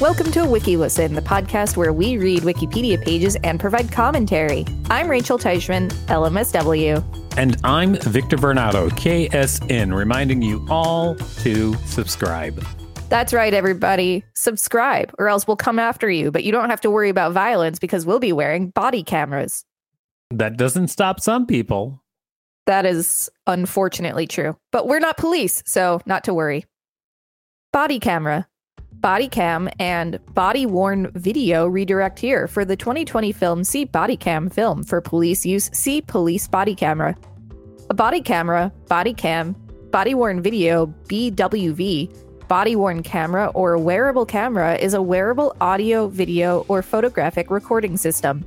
Welcome to Wiki Listen, the podcast where we read Wikipedia pages and provide commentary. I'm Rachel Teichman, LMSW. And I'm Victor Varnado, KSN, reminding you all to subscribe. That's right, everybody. Subscribe, or else we'll come after you. But you don't have to worry about violence because we'll be wearing body cameras. That doesn't stop some people. That is unfortunately true. But we're not police, so not to worry. Body camera. Body cam and body worn video redirect here. For the 2020 film, see body cam film. For police use, see police body camera. A body camera, body cam, body worn video, BWV, body worn camera, or wearable camera is a wearable audio, video, or photographic recording system.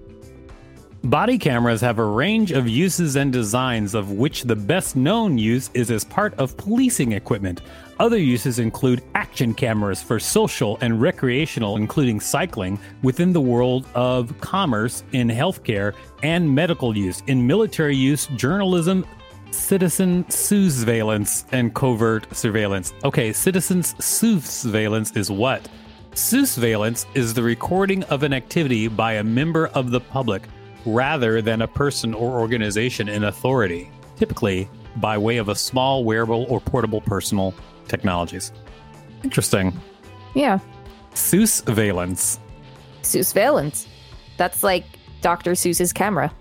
Body cameras have a range of uses and designs, of which the best known use is as part of policing equipment. Other uses include action cameras for social and recreational, including cycling, within the world of commerce, in healthcare, and medical use, in military use, journalism, citizen surveillance, and covert surveillance. Okay, citizen's surveillance is what? Surveillance is the recording of an activity by a member of the public rather than a person or organization in authority, typically by way of a small wearable or portable personal technologies. Interesting. Yeah. Seuss Valence. Seuss Valence. That's like Dr. Seuss's camera.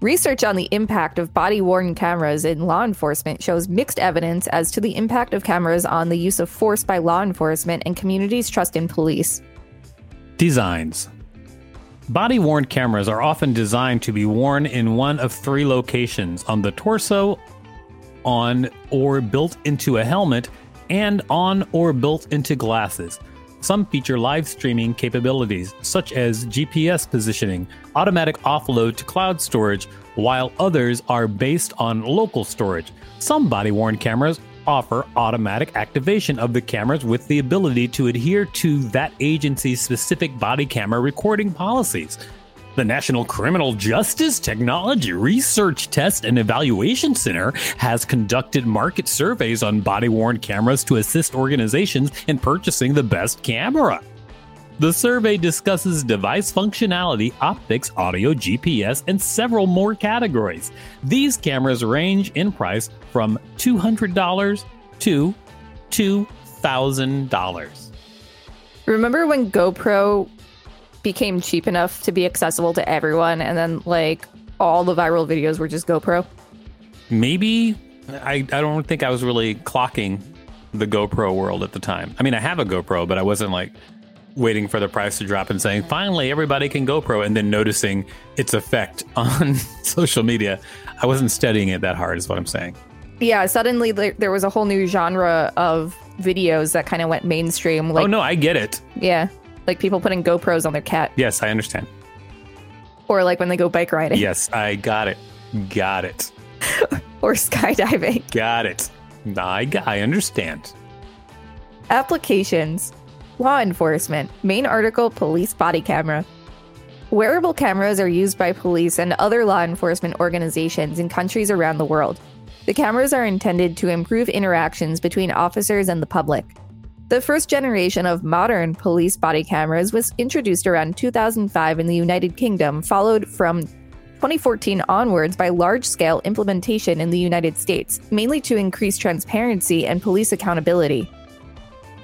Research on the impact of body worn cameras in law enforcement shows mixed evidence as to the impact of cameras on the use of force by law enforcement and communities' trust in police. Designs Body worn cameras are often designed to be worn in one of three locations on the torso, on or built into a helmet, and on or built into glasses. Some feature live streaming capabilities, such as GPS positioning, automatic offload to cloud storage, while others are based on local storage. Some body worn cameras offer automatic activation of the cameras with the ability to adhere to that agency's specific body camera recording policies. The National Criminal Justice Technology Research Test and Evaluation Center has conducted market surveys on body worn cameras to assist organizations in purchasing the best camera. The survey discusses device functionality, optics, audio, GPS, and several more categories. These cameras range in price from $200 to $2,000. Remember when GoPro became cheap enough to be accessible to everyone and then like all the viral videos were just GoPro? Maybe I, I don't think I was really clocking the GoPro world at the time. I mean, I have a GoPro, but I wasn't like waiting for the price to drop and saying, finally, everybody can GoPro, and then noticing its effect on social media. I wasn't studying it that hard, is what I'm saying. Yeah, suddenly there was a whole new genre of videos that kind of went mainstream. Oh, like, oh, no, I get it. Yeah, like people putting GoPros on their cat. Yes, I understand. Or like when they go bike riding Yes, I got it. Got it. or skydiving. Got it. I, I understand. Applications Law enforcement. Main article Police body camera. Wearable cameras are used by police and other law enforcement organizations in countries around the world. The cameras are intended to improve interactions between officers and the public. The first generation of modern police body cameras was introduced around 2005 in the United Kingdom, followed from 2014 onwards by large scale implementation in the United States, mainly to increase transparency and police accountability.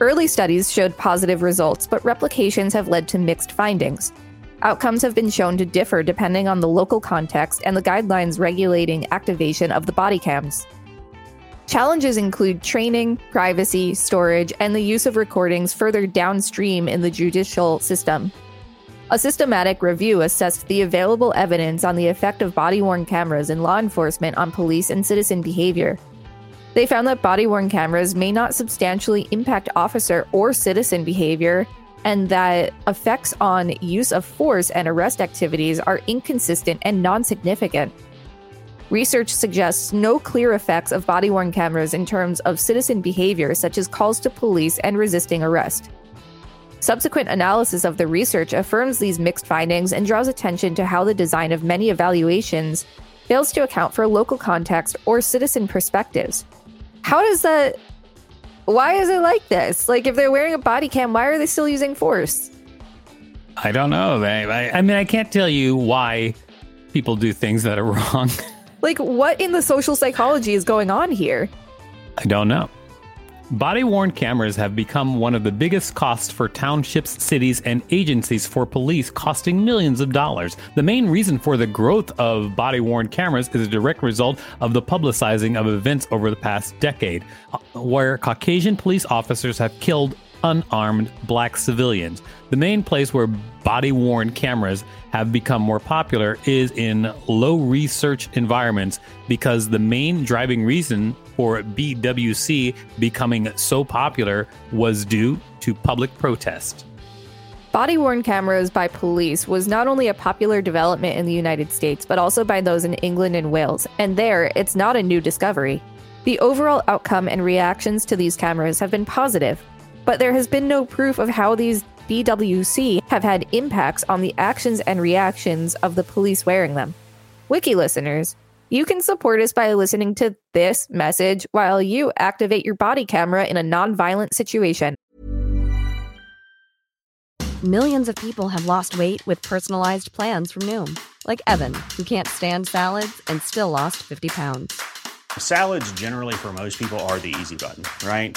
Early studies showed positive results, but replications have led to mixed findings. Outcomes have been shown to differ depending on the local context and the guidelines regulating activation of the body cams. Challenges include training, privacy, storage, and the use of recordings further downstream in the judicial system. A systematic review assessed the available evidence on the effect of body worn cameras in law enforcement on police and citizen behavior. They found that body worn cameras may not substantially impact officer or citizen behavior, and that effects on use of force and arrest activities are inconsistent and non significant. Research suggests no clear effects of body worn cameras in terms of citizen behavior, such as calls to police and resisting arrest. Subsequent analysis of the research affirms these mixed findings and draws attention to how the design of many evaluations fails to account for local context or citizen perspectives. How does that? Why is it like this? Like, if they're wearing a body cam, why are they still using force? I don't know. I, I mean, I can't tell you why people do things that are wrong. Like, what in the social psychology is going on here? I don't know. Body worn cameras have become one of the biggest costs for townships, cities, and agencies for police, costing millions of dollars. The main reason for the growth of body worn cameras is a direct result of the publicizing of events over the past decade, uh, where Caucasian police officers have killed unarmed black civilians. The main place where body worn cameras have become more popular is in low research environments because the main driving reason for BWC becoming so popular was due to public protest. Body worn cameras by police was not only a popular development in the United States, but also by those in England and Wales. And there, it's not a new discovery. The overall outcome and reactions to these cameras have been positive, but there has been no proof of how these BWC have had impacts on the actions and reactions of the police wearing them. Wiki listeners, you can support us by listening to this message while you activate your body camera in a non-violent situation. Millions of people have lost weight with personalized plans from Noom, like Evan, who can't stand salads and still lost 50 pounds. Salads, generally, for most people, are the easy button, right?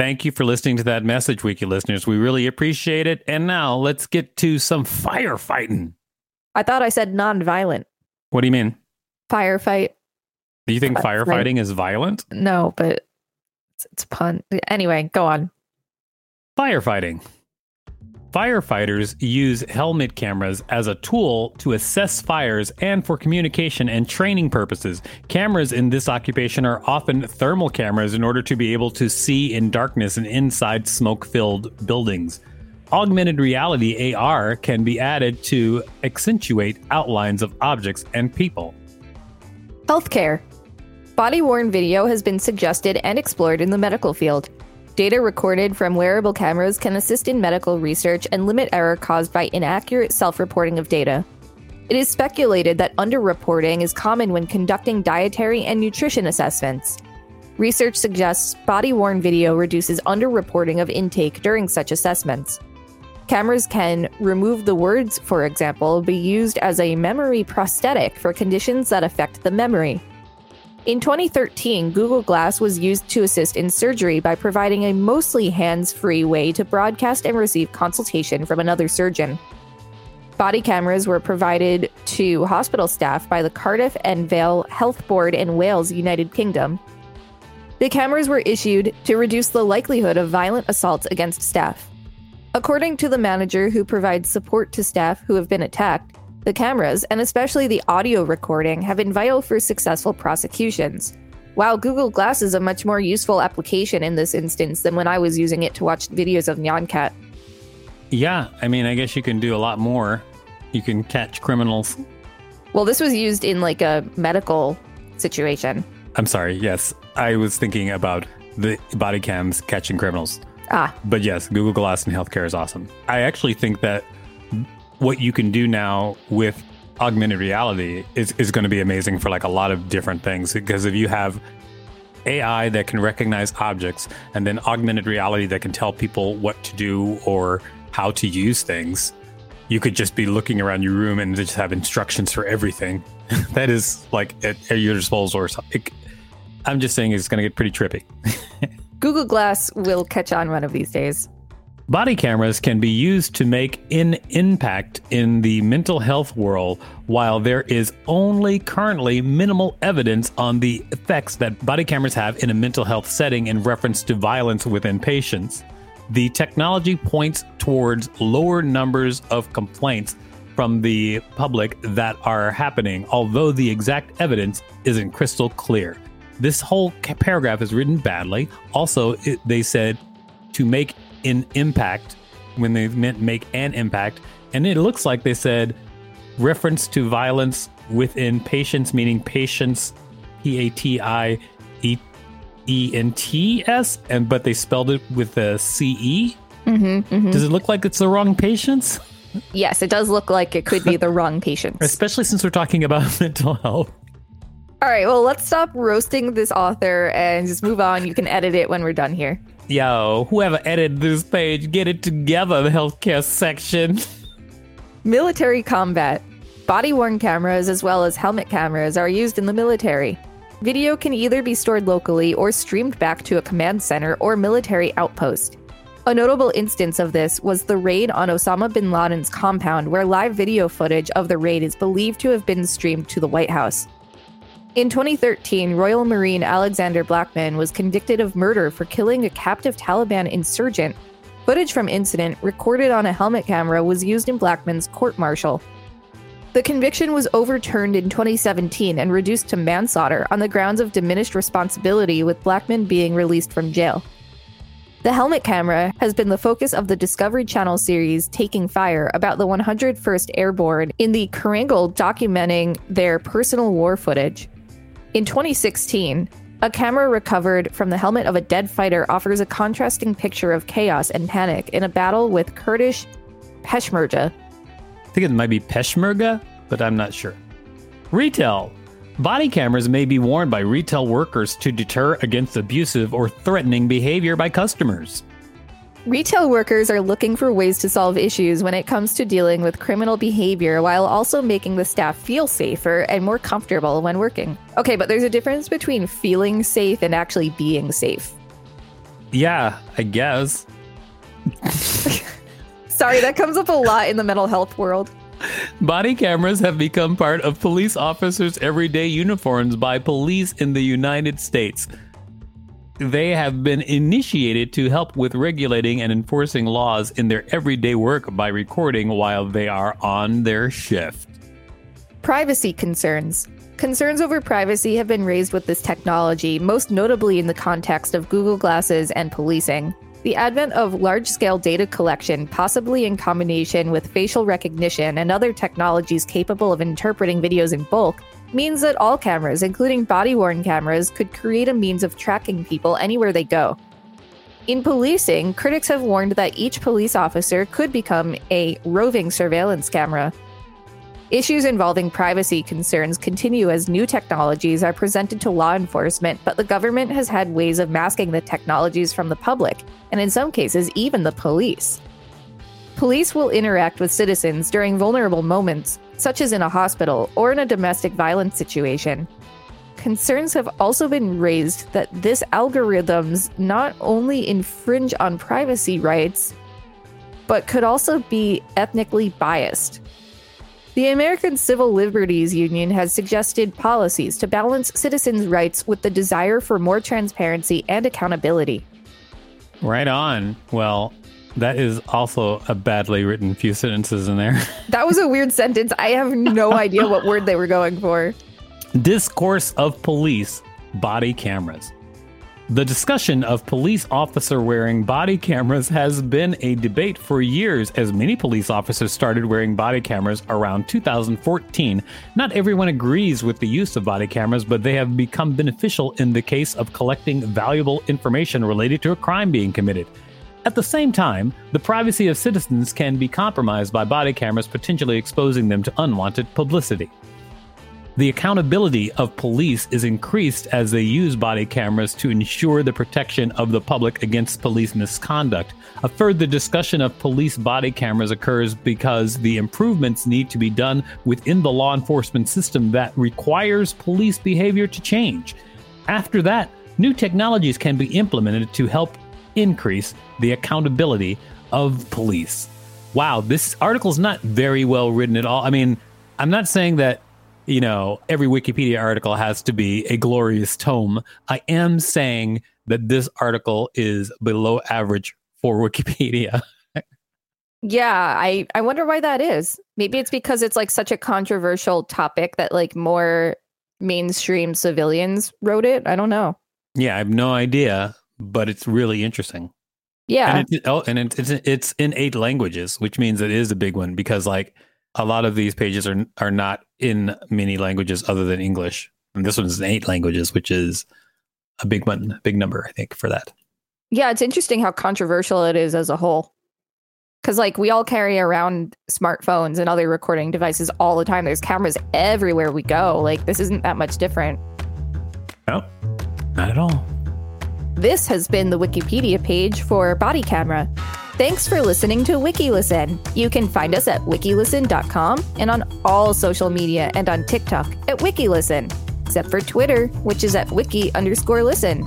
Thank you for listening to that message, Wiki listeners. We really appreciate it. And now let's get to some firefighting. I thought I said non-violent What do you mean? firefight. Do you think That's firefighting is violent? No, but it's, it's a pun. Anyway, go on. Firefighting. Firefighters use helmet cameras as a tool to assess fires and for communication and training purposes. Cameras in this occupation are often thermal cameras in order to be able to see in darkness and inside smoke filled buildings. Augmented reality AR can be added to accentuate outlines of objects and people. Healthcare. Body worn video has been suggested and explored in the medical field. Data recorded from wearable cameras can assist in medical research and limit error caused by inaccurate self reporting of data. It is speculated that underreporting is common when conducting dietary and nutrition assessments. Research suggests body worn video reduces underreporting of intake during such assessments. Cameras can remove the words, for example, be used as a memory prosthetic for conditions that affect the memory. In 2013, Google Glass was used to assist in surgery by providing a mostly hands free way to broadcast and receive consultation from another surgeon. Body cameras were provided to hospital staff by the Cardiff and Vale Health Board in Wales, United Kingdom. The cameras were issued to reduce the likelihood of violent assaults against staff. According to the manager who provides support to staff who have been attacked, the cameras, and especially the audio recording, have been vital for successful prosecutions. While Google Glass is a much more useful application in this instance than when I was using it to watch videos of Nyan Cat. Yeah, I mean, I guess you can do a lot more. You can catch criminals. Well, this was used in like a medical situation. I'm sorry, yes. I was thinking about the body cams catching criminals. Ah, But yes, Google Glass in healthcare is awesome. I actually think that what you can do now with augmented reality is, is going to be amazing for like a lot of different things. Because if you have AI that can recognize objects and then augmented reality that can tell people what to do or how to use things, you could just be looking around your room and just have instructions for everything. that is like at, at your disposal or something. I'm just saying it's going to get pretty trippy. Google Glass will catch on one of these days. Body cameras can be used to make an impact in the mental health world, while there is only currently minimal evidence on the effects that body cameras have in a mental health setting in reference to violence within patients. The technology points towards lower numbers of complaints from the public that are happening, although the exact evidence isn't crystal clear. This whole paragraph is written badly. Also, it, they said to make an impact when they meant make an impact. And it looks like they said reference to violence within patients, meaning patients, P A T I E E N T S, and but they spelled it with a C E. Mm-hmm, Does it look like it's the wrong patients? Yes, it does look like it could be the wrong patients. Especially since we're talking about mental health. All right, well, let's stop roasting this author and just move on. You can edit it when we're done here. Yo, whoever edited this page, get it together, the healthcare section. Military combat. Body worn cameras as well as helmet cameras are used in the military. Video can either be stored locally or streamed back to a command center or military outpost. A notable instance of this was the raid on Osama bin Laden's compound, where live video footage of the raid is believed to have been streamed to the White House. In 2013, Royal Marine Alexander Blackman was convicted of murder for killing a captive Taliban insurgent. Footage from incident recorded on a helmet camera was used in Blackman's court martial. The conviction was overturned in 2017 and reduced to manslaughter on the grounds of diminished responsibility, with Blackman being released from jail. The helmet camera has been the focus of the Discovery Channel series Taking Fire about the 101st Airborne in the Korengal documenting their personal war footage. In 2016, a camera recovered from the helmet of a dead fighter offers a contrasting picture of chaos and panic in a battle with Kurdish Peshmerga. I think it might be Peshmerga, but I'm not sure. Retail. Body cameras may be worn by retail workers to deter against abusive or threatening behavior by customers. Retail workers are looking for ways to solve issues when it comes to dealing with criminal behavior while also making the staff feel safer and more comfortable when working. Okay, but there's a difference between feeling safe and actually being safe. Yeah, I guess. Sorry, that comes up a lot in the mental health world. Body cameras have become part of police officers' everyday uniforms by police in the United States. They have been initiated to help with regulating and enforcing laws in their everyday work by recording while they are on their shift. Privacy concerns. Concerns over privacy have been raised with this technology, most notably in the context of Google Glasses and policing. The advent of large scale data collection, possibly in combination with facial recognition and other technologies capable of interpreting videos in bulk, means that all cameras, including body worn cameras, could create a means of tracking people anywhere they go. In policing, critics have warned that each police officer could become a roving surveillance camera. Issues involving privacy concerns continue as new technologies are presented to law enforcement, but the government has had ways of masking the technologies from the public, and in some cases, even the police. Police will interact with citizens during vulnerable moments, such as in a hospital or in a domestic violence situation. Concerns have also been raised that this algorithms not only infringe on privacy rights, but could also be ethnically biased. The American Civil Liberties Union has suggested policies to balance citizens' rights with the desire for more transparency and accountability. Right on. Well, that is also a badly written few sentences in there. That was a weird sentence. I have no idea what word they were going for. Discourse of police body cameras. The discussion of police officer wearing body cameras has been a debate for years as many police officers started wearing body cameras around 2014. Not everyone agrees with the use of body cameras, but they have become beneficial in the case of collecting valuable information related to a crime being committed. At the same time, the privacy of citizens can be compromised by body cameras potentially exposing them to unwanted publicity. The accountability of police is increased as they use body cameras to ensure the protection of the public against police misconduct. A further discussion of police body cameras occurs because the improvements need to be done within the law enforcement system that requires police behavior to change. After that, new technologies can be implemented to help increase the accountability of police. Wow, this article is not very well written at all. I mean, I'm not saying that you know, every Wikipedia article has to be a glorious tome. I am saying that this article is below average for Wikipedia. yeah, I I wonder why that is. Maybe it's because it's like such a controversial topic that like more mainstream civilians wrote it. I don't know. Yeah, I have no idea, but it's really interesting. Yeah, and, it, oh, and it's it's in eight languages, which means it is a big one because like a lot of these pages are are not in many languages other than English. And this one's in eight languages, which is a big one, a big number, I think, for that. Yeah, it's interesting how controversial it is as a whole. Because, like, we all carry around smartphones and other recording devices all the time. There's cameras everywhere we go. Like, this isn't that much different. No, not at all. This has been the Wikipedia page for Body Camera. Thanks for listening to WikiListen. You can find us at wikilisten.com and on all social media and on TikTok at WikiListen, except for Twitter, which is at wiki underscore listen.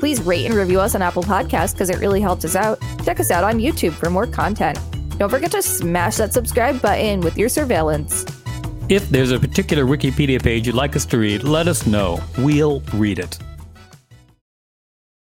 Please rate and review us on Apple Podcasts because it really helps us out. Check us out on YouTube for more content. Don't forget to smash that subscribe button with your surveillance. If there's a particular Wikipedia page you'd like us to read, let us know. We'll read it.